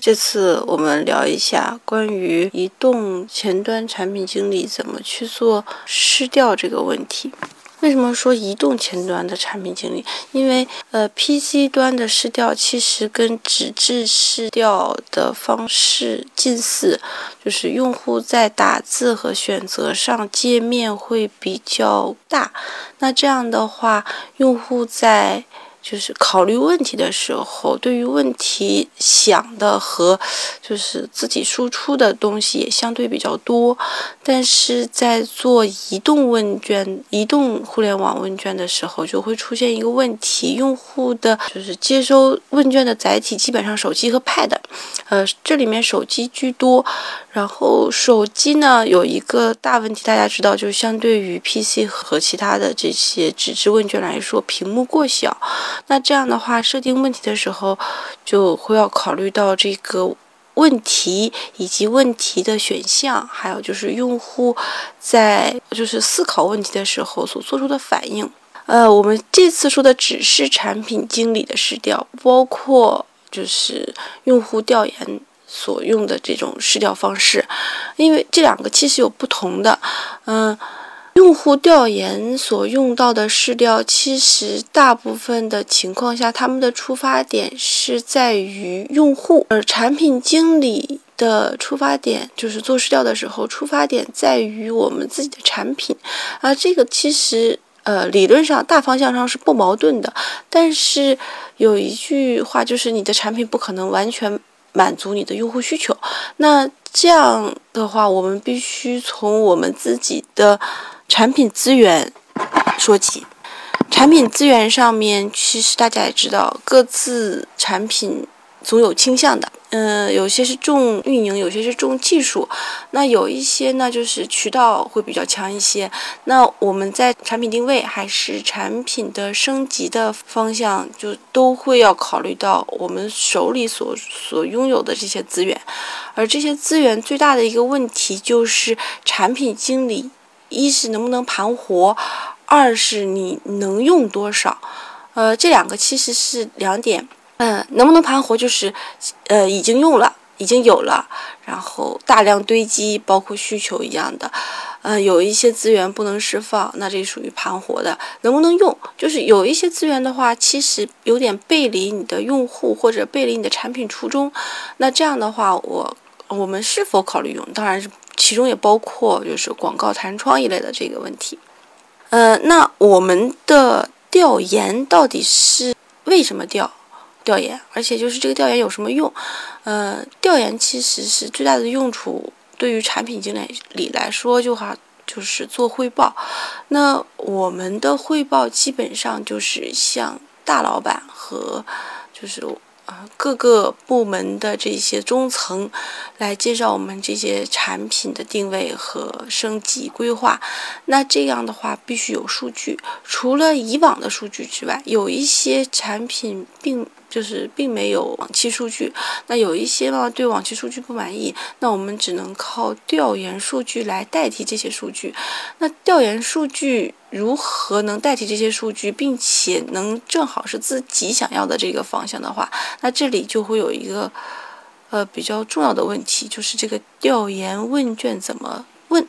这次我们聊一下关于移动前端产品经理怎么去做试调这个问题。为什么说移动前端的产品经理？因为呃，PC 端的试调其实跟纸质试调的方式近似，就是用户在打字和选择上界面会比较大。那这样的话，用户在就是考虑问题的时候，对于问题想的和就是自己输出的东西也相对比较多，但是在做移动问卷、移动互联网问卷的时候，就会出现一个问题：用户的就是接收问卷的载体基本上手机和 Pad，呃，这里面手机居多。然后手机呢有一个大问题，大家知道，就是相对于 PC 和其他的这些纸质问卷来说，屏幕过小。那这样的话，设定问题的时候，就会要考虑到这个问题以及问题的选项，还有就是用户在就是思考问题的时候所做出的反应。呃，我们这次说的只是产品经理的试调，包括就是用户调研所用的这种试调方式，因为这两个其实有不同的，嗯。用户调研所用到的试调，其实大部分的情况下，他们的出发点是在于用户，而产品经理的出发点就是做试调的时候，出发点在于我们自己的产品。啊，这个其实呃理论上大方向上是不矛盾的，但是有一句话就是你的产品不可能完全满足你的用户需求。那这样的话，我们必须从我们自己的。产品资源说起，产品资源上面，其实大家也知道，各自产品总有倾向的。嗯，有些是重运营，有些是重技术。那有一些呢，就是渠道会比较强一些。那我们在产品定位还是产品的升级的方向，就都会要考虑到我们手里所所拥有的这些资源。而这些资源最大的一个问题就是产品经理。一是能不能盘活，二是你能用多少，呃，这两个其实是两点。嗯，能不能盘活就是，呃，已经用了，已经有了，然后大量堆积，包括需求一样的。呃，有一些资源不能释放，那这属于盘活的。能不能用，就是有一些资源的话，其实有点背离你的用户或者背离你的产品初衷。那这样的话，我我们是否考虑用？当然是。其中也包括就是广告弹窗一类的这个问题，呃，那我们的调研到底是为什么调调研？而且就是这个调研有什么用？呃，调研其实是最大的用处，对于产品经理来说，就哈就是做汇报。那我们的汇报基本上就是向大老板和就是。各个部门的这些中层来介绍我们这些产品的定位和升级规划。那这样的话，必须有数据。除了以往的数据之外，有一些产品并。就是并没有往期数据，那有一些呢对往期数据不满意，那我们只能靠调研数据来代替这些数据。那调研数据如何能代替这些数据，并且能正好是自己想要的这个方向的话，那这里就会有一个呃比较重要的问题，就是这个调研问卷怎么问？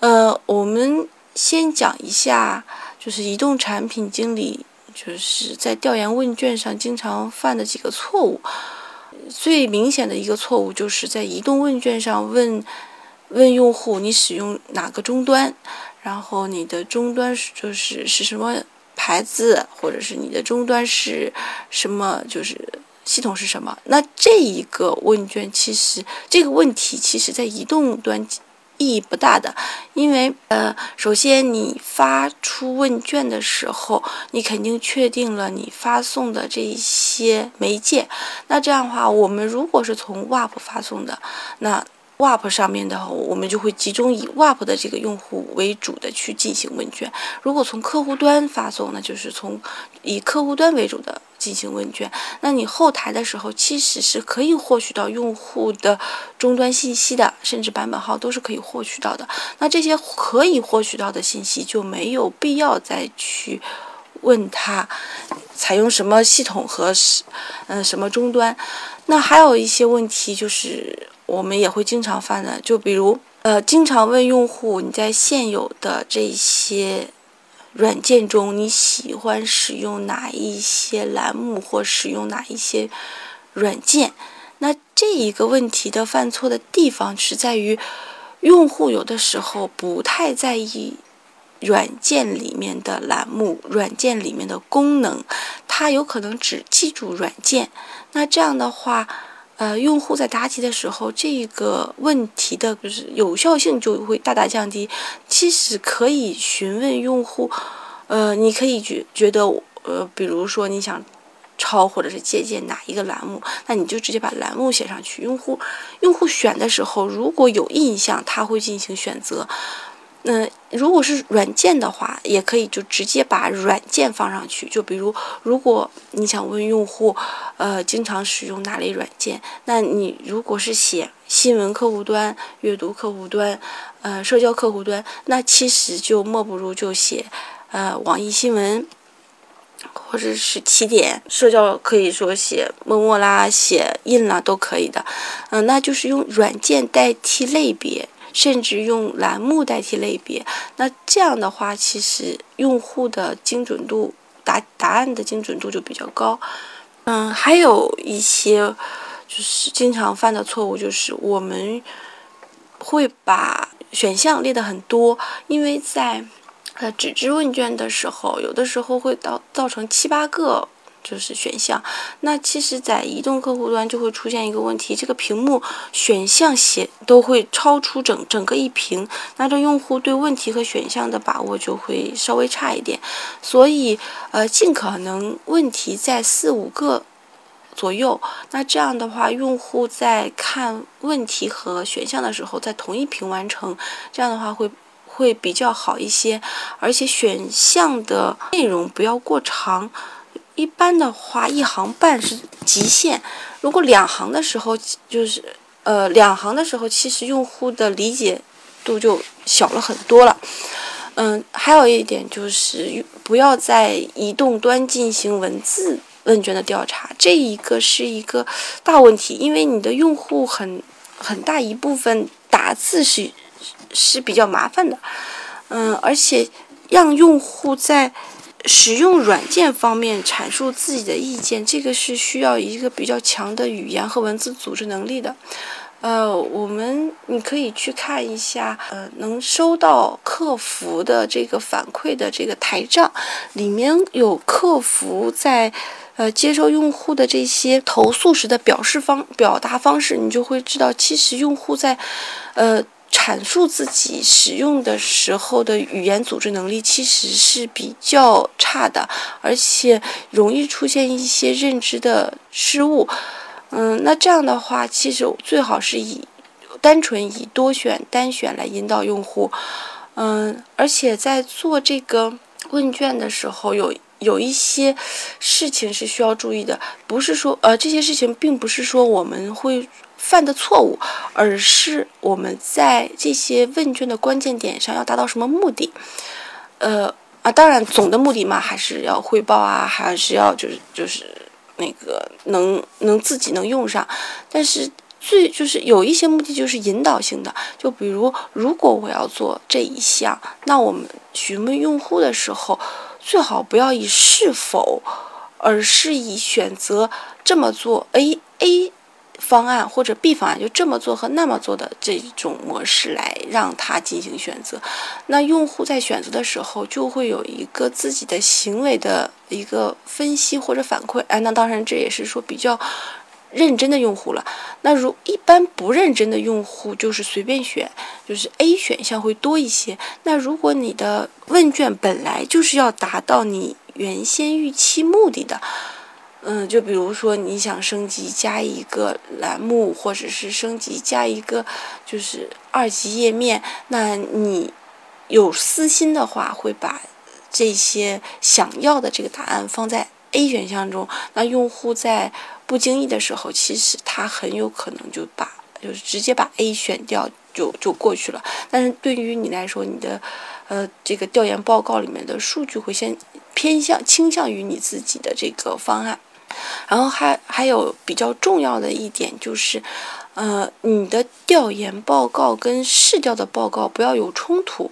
呃，我们先讲一下，就是移动产品经理。就是在调研问卷上经常犯的几个错误，最明显的一个错误就是在移动问卷上问问用户你使用哪个终端，然后你的终端是就是是什么牌子，或者是你的终端是什么，就是系统是什么。那这一个问卷其实这个问题其实在移动端。意义不大的，因为呃，首先你发出问卷的时候，你肯定确定了你发送的这一些媒介。那这样的话，我们如果是从 WAP 发送的，那 WAP 上面的我们就会集中以 WAP 的这个用户为主的去进行问卷。如果从客户端发送，那就是从以客户端为主的进行问卷。那你后台的时候，其实是可以获取到用户的终端信息的，甚至版本号都是可以获取到的。那这些可以获取到的信息，就没有必要再去问他采用什么系统和是嗯什么终端。那还有一些问题，就是我们也会经常犯的，就比如呃，经常问用户你在现有的这些。软件中你喜欢使用哪一些栏目或使用哪一些软件？那这一个问题的犯错的地方是在于，用户有的时候不太在意软件里面的栏目、软件里面的功能，他有可能只记住软件。那这样的话。呃，用户在答题的时候，这个问题的就是有效性就会大大降低。其实可以询问用户，呃，你可以觉觉得，呃，比如说你想抄或者是借鉴哪一个栏目，那你就直接把栏目写上去。用户用户选的时候，如果有印象，他会进行选择。那如果是软件的话，也可以就直接把软件放上去。就比如，如果你想问用户，呃，经常使用哪类软件，那你如果是写新闻客户端、阅读客户端、呃，社交客户端，那其实就莫不如就写，呃，网易新闻，或者是起点社交，可以说写陌陌啦、写印啦都可以的。嗯，那就是用软件代替类别。甚至用栏目代替类别，那这样的话，其实用户的精准度答答案的精准度就比较高。嗯，还有一些就是经常犯的错误，就是我们会把选项列的很多，因为在呃纸质问卷的时候，有的时候会到造成七八个。就是选项，那其实，在移动客户端就会出现一个问题，这个屏幕选项写都会超出整整个一屏，那这用户对问题和选项的把握就会稍微差一点。所以，呃，尽可能问题在四五个左右，那这样的话，用户在看问题和选项的时候，在同一屏完成，这样的话会会比较好一些，而且选项的内容不要过长。一般的话，一行半是极限。如果两行的时候，就是呃两行的时候，其实用户的理解度就小了很多了。嗯，还有一点就是不要在移动端进行文字问卷的调查，这一个是一个大问题，因为你的用户很很大一部分打字是是比较麻烦的。嗯，而且让用户在使用软件方面阐述自己的意见，这个是需要一个比较强的语言和文字组织能力的。呃，我们你可以去看一下，呃，能收到客服的这个反馈的这个台账，里面有客服在呃接收用户的这些投诉时的表示方表达方式，你就会知道，其实用户在呃。阐述自己使用的时候的语言组织能力其实是比较差的，而且容易出现一些认知的失误。嗯，那这样的话，其实最好是以单纯以多选单选来引导用户。嗯，而且在做这个问卷的时候，有有一些事情是需要注意的，不是说呃这些事情并不是说我们会。犯的错误，而是我们在这些问卷的关键点上要达到什么目的？呃啊，当然总的目的嘛，还是要汇报啊，还是要就是就是那个能能自己能用上。但是最就是有一些目的就是引导性的，就比如如果我要做这一项，那我们询问用户的时候，最好不要以是否，而是以选择这么做 A A。方案或者 B 方案就这么做和那么做的这种模式来让他进行选择，那用户在选择的时候就会有一个自己的行为的一个分析或者反馈。哎，那当然这也是说比较认真的用户了。那如一般不认真的用户就是随便选，就是 A 选项会多一些。那如果你的问卷本来就是要达到你原先预期目的的。嗯，就比如说你想升级加一个栏目，或者是升级加一个就是二级页面，那你有私心的话，会把这些想要的这个答案放在 A 选项中，那用户在不经意的时候，其实他很有可能就把就是直接把 A 选掉就就过去了。但是对于你来说，你的呃这个调研报告里面的数据会先偏向倾向于你自己的这个方案。然后还还有比较重要的一点就是，呃，你的调研报告跟试调的报告不要有冲突。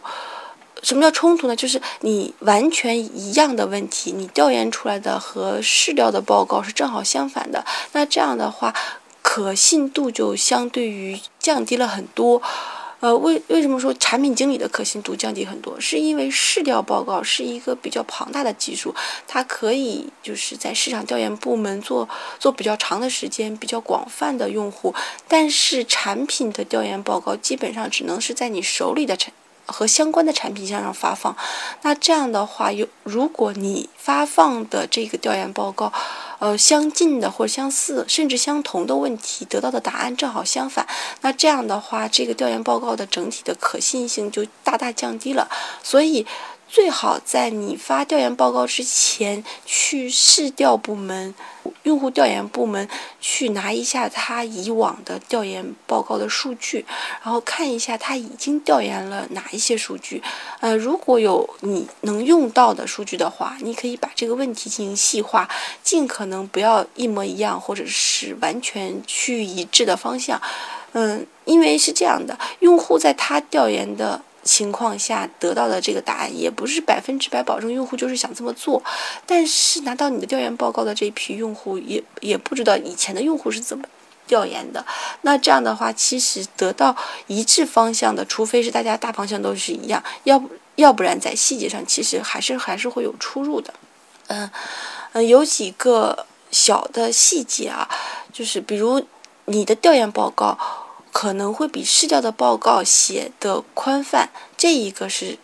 什么叫冲突呢？就是你完全一样的问题，你调研出来的和试调的报告是正好相反的。那这样的话，可信度就相对于降低了很多。呃，为为什么说产品经理的可信度降低很多？是因为市调报告是一个比较庞大的技术，它可以就是在市场调研部门做做比较长的时间、比较广泛的用户。但是产品的调研报告基本上只能是在你手里的产。和相关的产品向上发放，那这样的话，有如果你发放的这个调研报告，呃，相近的或者相似甚至相同的问题得到的答案正好相反，那这样的话，这个调研报告的整体的可信性就大大降低了。所以。最好在你发调研报告之前，去市调部门、用户调研部门去拿一下他以往的调研报告的数据，然后看一下他已经调研了哪一些数据。呃，如果有你能用到的数据的话，你可以把这个问题进行细化，尽可能不要一模一样，或者是完全趋于一致的方向。嗯，因为是这样的，用户在他调研的。情况下得到的这个答案也不是百分之百保证用户就是想这么做，但是拿到你的调研报告的这批用户也也不知道以前的用户是怎么调研的，那这样的话其实得到一致方向的，除非是大家大方向都是一样，要不要不然在细节上其实还是还是会有出入的。嗯嗯，有几个小的细节啊，就是比如你的调研报告。可能会比市调的报告写的宽泛，这一个是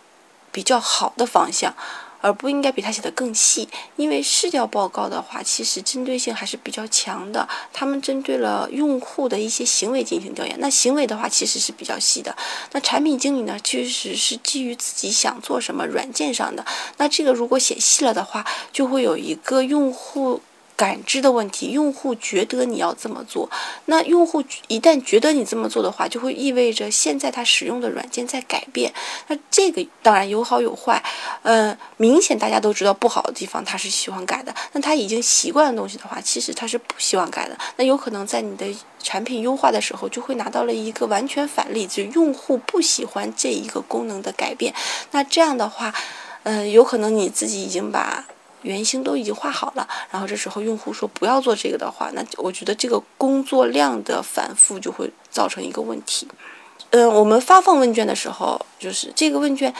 比较好的方向，而不应该比他写的更细。因为市调报告的话，其实针对性还是比较强的，他们针对了用户的一些行为进行调研。那行为的话，其实是比较细的。那产品经理呢，其实是基于自己想做什么软件上的。那这个如果写细了的话，就会有一个用户。感知的问题，用户觉得你要这么做，那用户一旦觉得你这么做的话，就会意味着现在他使用的软件在改变。那这个当然有好有坏，呃，明显大家都知道不好的地方，他是喜欢改的。那他已经习惯的东西的话，其实他是不希望改的。那有可能在你的产品优化的时候，就会拿到了一个完全反例，就用户不喜欢这一个功能的改变。那这样的话，嗯，有可能你自己已经把。原型都已经画好了，然后这时候用户说不要做这个的话，那我觉得这个工作量的反复就会造成一个问题。嗯，我们发放问卷的时候，就是这个问卷，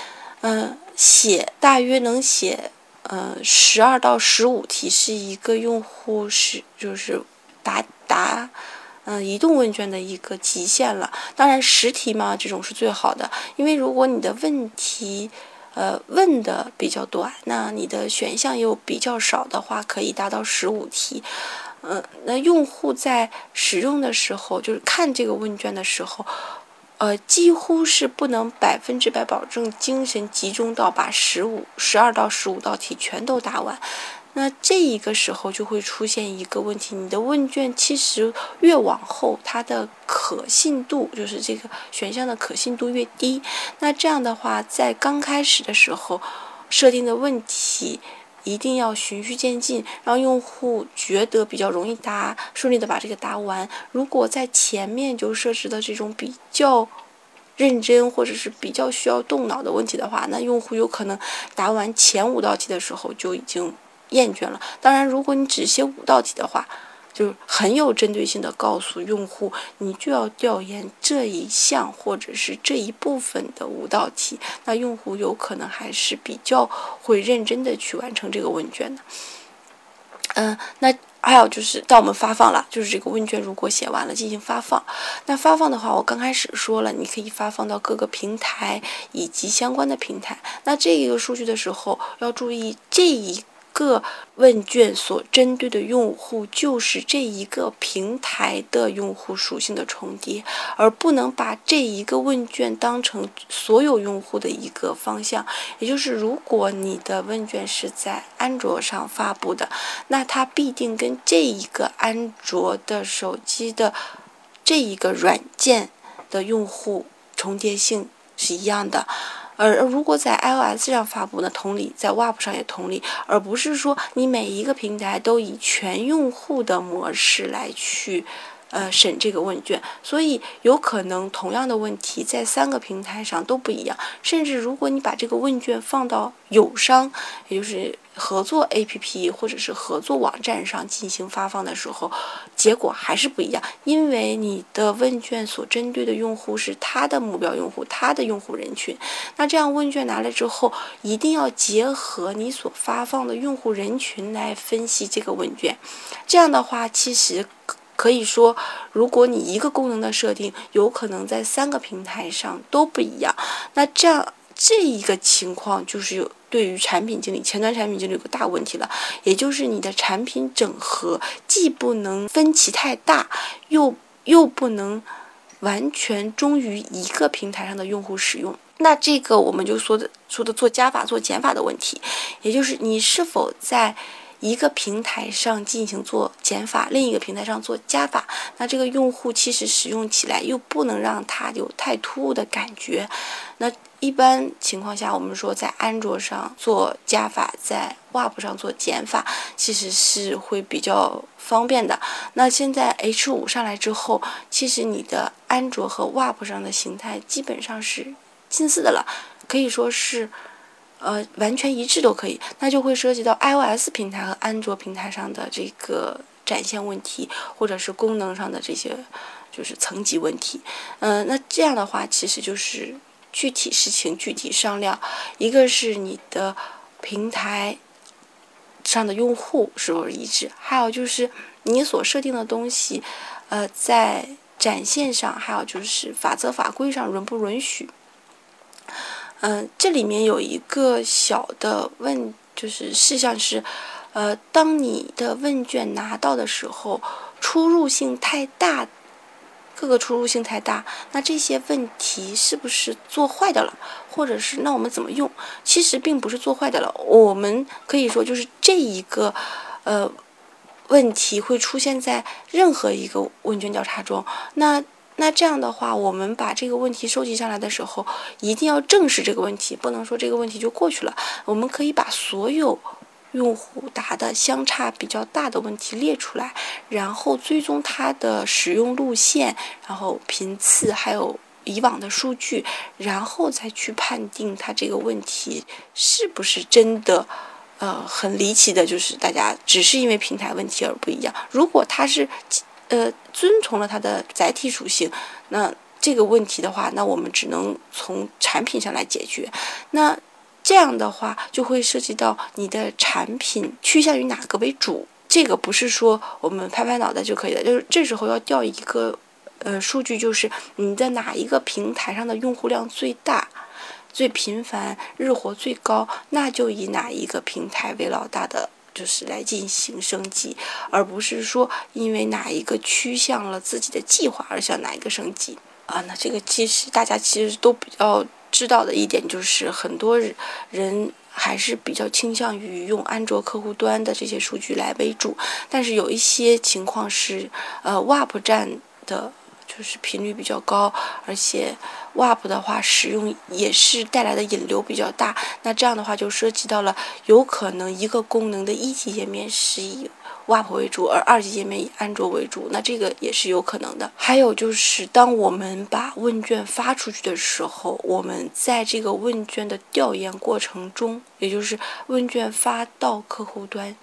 嗯，写大约能写，呃，十二到十五题是一个用户是就是答答，嗯，移动问卷的一个极限了。当然十题嘛，这种是最好的，因为如果你的问题。呃，问的比较短，那你的选项又比较少的话，可以达到十五题。嗯，那用户在使用的时候，就是看这个问卷的时候，呃，几乎是不能百分之百保证精神集中到把十五、十二到十五道题全都答完。那这一个时候就会出现一个问题，你的问卷其实越往后，它的可信度就是这个选项的可信度越低。那这样的话，在刚开始的时候设定的问题一定要循序渐进，让用户觉得比较容易答，顺利的把这个答完。如果在前面就设置的这种比较认真或者是比较需要动脑的问题的话，那用户有可能答完前五道题的时候就已经。厌倦了。当然，如果你只写五道题的话，就很有针对性的告诉用户，你就要调研这一项或者是这一部分的五道题，那用户有可能还是比较会认真的去完成这个问卷的。嗯，那还有就是到我们发放了，就是这个问卷如果写完了进行发放，那发放的话，我刚开始说了，你可以发放到各个平台以及相关的平台。那这一个数据的时候要注意这一。个问卷所针对的用户就是这一个平台的用户属性的重叠，而不能把这一个问卷当成所有用户的一个方向。也就是，如果你的问卷是在安卓上发布的，那它必定跟这一个安卓的手机的这一个软件的用户重叠性是一样的。而如果在 iOS 上发布呢，同理，在 Web 上也同理，而不是说你每一个平台都以全用户的模式来去。呃，审这个问卷，所以有可能同样的问题在三个平台上都不一样。甚至如果你把这个问卷放到友商，也就是合作 APP 或者是合作网站上进行发放的时候，结果还是不一样。因为你的问卷所针对的用户是他的目标用户，他的用户人群。那这样问卷拿来之后，一定要结合你所发放的用户人群来分析这个问卷。这样的话，其实。可以说，如果你一个功能的设定有可能在三个平台上都不一样，那这样这一个情况就是有对于产品经理、前端产品经理有个大问题了，也就是你的产品整合既不能分歧太大，又又不能完全忠于一个平台上的用户使用。那这个我们就说的说的做加法做减法的问题，也就是你是否在。一个平台上进行做减法，另一个平台上做加法，那这个用户其实使用起来又不能让他有太突兀的感觉。那一般情况下，我们说在安卓上做加法，在 WAP 上做减法，其实是会比较方便的。那现在 H 五上来之后，其实你的安卓和 WAP 上的形态基本上是近似的了，可以说是。呃，完全一致都可以，那就会涉及到 iOS 平台和安卓平台上的这个展现问题，或者是功能上的这些就是层级问题。嗯，那这样的话，其实就是具体事情具体商量。一个是你的平台上的用户是否一致，还有就是你所设定的东西，呃，在展现上，还有就是法则法规上允不允许。嗯，这里面有一个小的问，就是事项是，呃，当你的问卷拿到的时候，出入性太大，各个出入性太大，那这些问题是不是做坏的了？或者是那我们怎么用？其实并不是做坏的了，我们可以说就是这一个，呃，问题会出现在任何一个问卷调查中，那。那这样的话，我们把这个问题收集上来的时候，一定要正视这个问题，不能说这个问题就过去了。我们可以把所有用户答的相差比较大的问题列出来，然后追踪它的使用路线，然后频次，还有以往的数据，然后再去判定它这个问题是不是真的，呃，很离奇的，就是大家只是因为平台问题而不一样。如果它是。呃，遵从了它的载体属性，那这个问题的话，那我们只能从产品上来解决。那这样的话，就会涉及到你的产品趋向于哪个为主。这个不是说我们拍拍脑袋就可以了，就是这时候要调一个呃数据，就是你在哪一个平台上的用户量最大、最频繁、日活最高，那就以哪一个平台为老大的。就是来进行升级，而不是说因为哪一个趋向了自己的计划而向哪一个升级啊。那这个其实大家其实都比较知道的一点就是，很多人还是比较倾向于用安卓客户端的这些数据来为主，但是有一些情况是，呃，WAP 站的。就是频率比较高，而且 WAP 的话使用也是带来的引流比较大。那这样的话就涉及到了有可能一个功能的一级页面是以 WAP 为主，而二级页面以安卓为主，那这个也是有可能的。还有就是当我们把问卷发出去的时候，我们在这个问卷的调研过程中，也就是问卷发到客户端。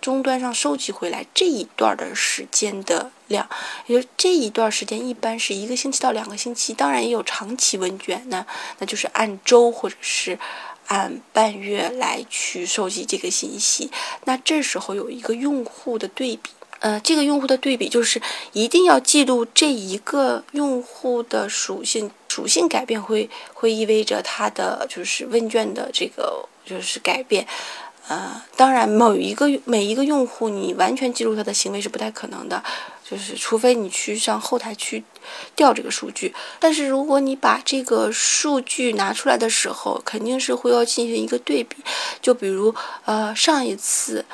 终端上收集回来这一段的时间的量，也就这一段时间一般是一个星期到两个星期，当然也有长期问卷，那那就是按周或者是按半月来去收集这个信息。那这时候有一个用户的对比，呃，这个用户的对比就是一定要记录这一个用户的属性，属性改变会会意味着他的就是问卷的这个就是改变。呃，当然，某一个每一个用户你完全记录他的行为是不太可能的，就是除非你去上后台去调这个数据。但是如果你把这个数据拿出来的时候，肯定是会要进行一个对比。就比如，呃，上一次，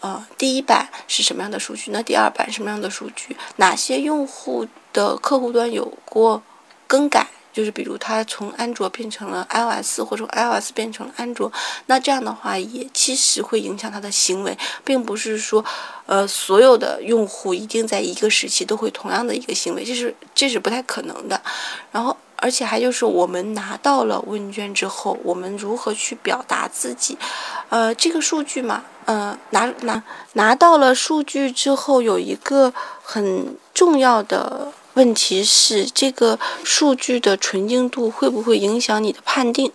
呃，第一版是什么样的数据？那第二版什么样的数据？哪些用户的客户端有过更改？就是比如它从安卓变成了 iOS，或者 iOS 变成了安卓，那这样的话也其实会影响它的行为，并不是说，呃，所有的用户一定在一个时期都会同样的一个行为，这是这是不太可能的。然后，而且还就是我们拿到了问卷之后，我们如何去表达自己？呃，这个数据嘛，呃，拿拿拿到了数据之后，有一个很重要的。问题是这个数据的纯净度会不会影响你的判定？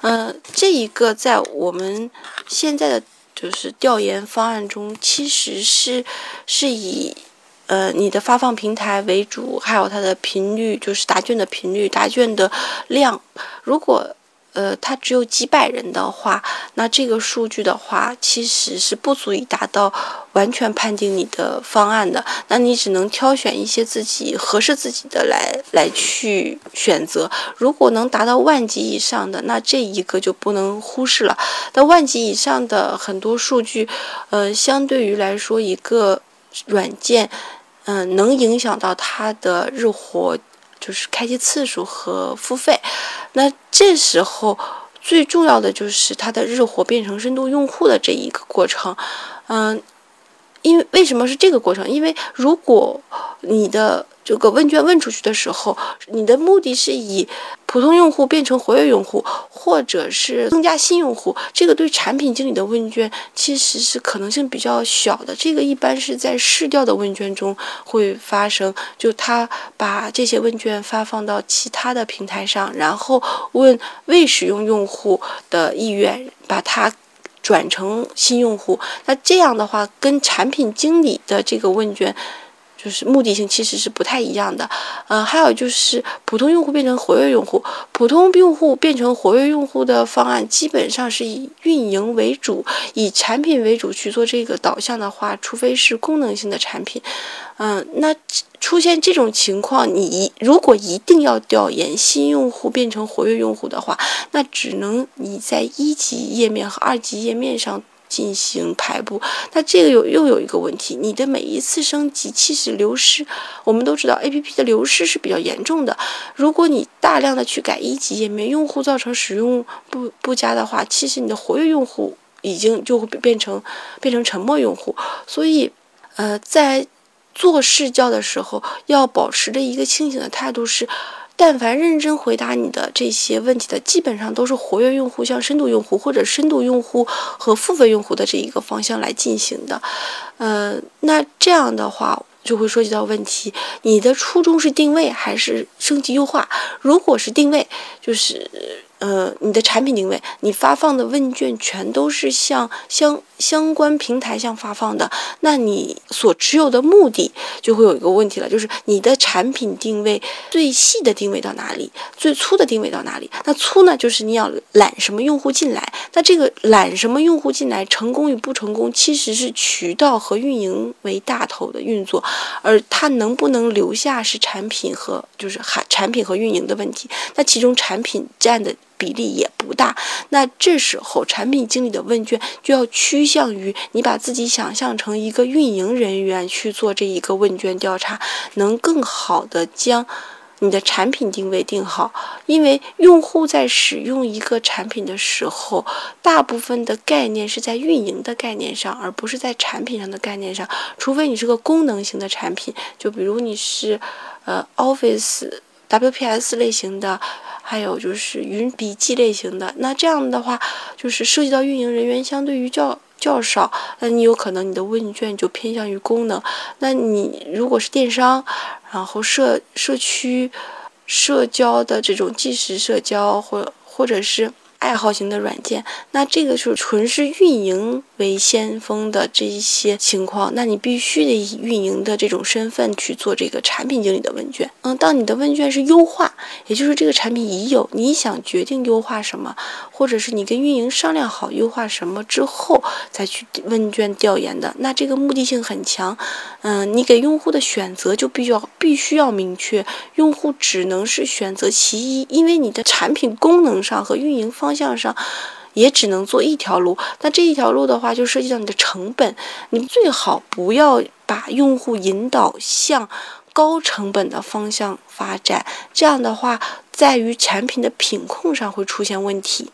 呃，这一个在我们现在的就是调研方案中，其实是是以呃你的发放平台为主，还有它的频率，就是答卷的频率、答卷的量。如果呃，它只有几百人的话，那这个数据的话，其实是不足以达到完全判定你的方案的。那你只能挑选一些自己合适自己的来来去选择。如果能达到万级以上的，那这一个就不能忽视了。那万级以上的很多数据，呃，相对于来说，一个软件，嗯，能影响到它的日活。就是开机次数和付费，那这时候最重要的就是它的日活变成深度用户的这一个过程，嗯，因为为什么是这个过程？因为如果你的这个问卷问出去的时候，你的目的是以普通用户变成活跃用户，或者是增加新用户，这个对产品经理的问卷其实是可能性比较小的。这个一般是在试调的问卷中会发生，就他把这些问卷发放到其他的平台上，然后问未使用用户的意愿，把它转成新用户。那这样的话，跟产品经理的这个问卷。就是目的性其实是不太一样的，呃，还有就是普通用户变成活跃用户，普通用户变成活跃用户的方案基本上是以运营为主，以产品为主去做这个导向的话，除非是功能性的产品，嗯，那出现这种情况，你如果一定要调研新用户变成活跃用户的话，那只能你在一级页面和二级页面上。进行排布，那这个有又有一个问题，你的每一次升级其实流失，我们都知道 A P P 的流失是比较严重的。如果你大量的去改一级页面，用户造成使用不不佳的话，其实你的活跃用户已经就会变成变成沉默用户。所以，呃，在做试教的时候，要保持着一个清醒的态度是。但凡认真回答你的这些问题的，基本上都是活跃用户向深度用户或者深度用户和付费用户的这一个方向来进行的。呃，那这样的话就会涉及到问题：你的初衷是定位还是升级优化？如果是定位，就是。呃，你的产品定位，你发放的问卷全都是向相相关平台向发放的，那你所持有的目的就会有一个问题了，就是你的产品定位最细的定位到哪里，最粗的定位到哪里？那粗呢，就是你要揽什么用户进来？那这个揽什么用户进来，成功与不成功，其实是渠道和运营为大头的运作，而它能不能留下是产品和就是产产品和运营的问题。那其中产品占的。比例也不大，那这时候产品经理的问卷就要趋向于你把自己想象成一个运营人员去做这一个问卷调查，能更好的将你的产品定位定好。因为用户在使用一个产品的时候，大部分的概念是在运营的概念上，而不是在产品上的概念上。除非你是个功能型的产品，就比如你是呃 Office WPS 类型的。还有就是云笔记类型的，那这样的话，就是涉及到运营人员相对于较较少，那你有可能你的问卷就偏向于功能。那你如果是电商，然后社社区社交的这种即时社交，或或者是爱好型的软件，那这个是纯是运营为先锋的这一些情况，那你必须得以运营的这种身份去做这个产品经理的问卷。嗯，当你的问卷是优化，也就是这个产品已有，你想决定优化什么，或者是你跟运营商量好优化什么之后再去问卷调研的，那这个目的性很强。嗯，你给用户的选择就必须要必须要明确，用户只能是选择其一，因为你的产品功能上和运营方方向上，也只能做一条路。那这一条路的话，就涉及到你的成本。你最好不要把用户引导向高成本的方向发展。这样的话，在于产品的品控上会出现问题。